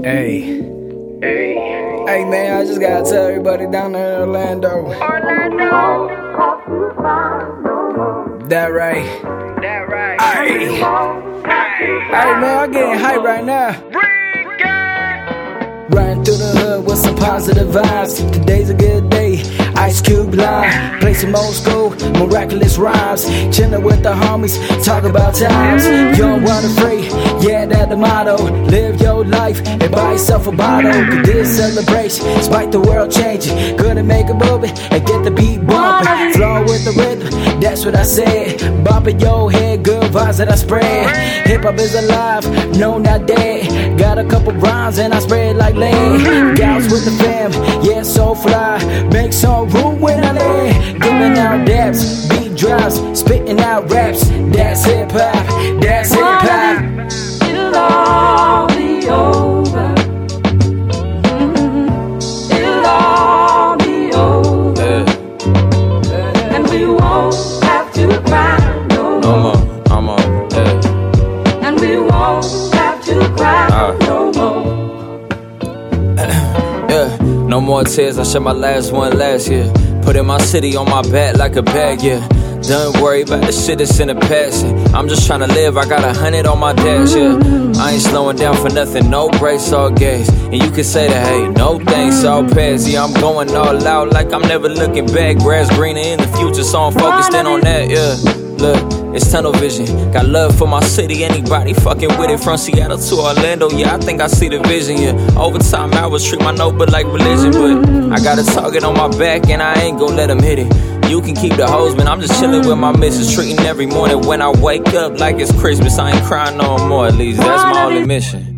Hey. Hey. Hey man, I just gotta tell everybody down there in Orlando. Orlando. That right. That right. Hey. Hey man, I'm getting hype right now. Riding through the hood with some positive vibes. Today's a good day. Ice Cube live, play some old school, miraculous rhymes. Chillin' with the homies, talk about times. Young, wild, and free, that the motto. Live your life and buy yourself a bottle. Cause this celebration, despite the world changing, gonna make a movie and get the beat bumping. Flow with the rhythm, that's what I said. Bumping your head, good vibes that I spread. Hip hop is alive, no, not dead. Got a couple rhymes and I spread like lead. Gals with the fam, yeah, so fly. Make some room when I land. Giving out daps, beat drops, spitting out raps. That's hip hop, that's hip hop. No I'm more. on, I'm on, yeah. And we won't have to cry no more. Ah. Yeah, no more tears. I shed my last one last year. Putting my city on my back like a bag, yeah. Don't worry about the shit that's in the past. I'm just trying to live. I got a hundred on my dash, yeah. I ain't slowing down for nothing. No brakes, all gas. And you can say that, hey, no thanks, all pass. Yeah, I'm going all out like I'm never looking back. Grass greener in the future, so I'm focused in on that, yeah. Look, it's tunnel vision. Got love for my city. Anybody fucking with it from Seattle to Orlando? Yeah, I think I see the vision. Yeah, over time I treat my neighbor like religion, but I got a target on my back and I ain't gon' let him hit it. You can keep the hoes, man. I'm just chilling with my missus, treating every morning when I wake up like it's Christmas. I ain't crying no more. At least that's my only mission.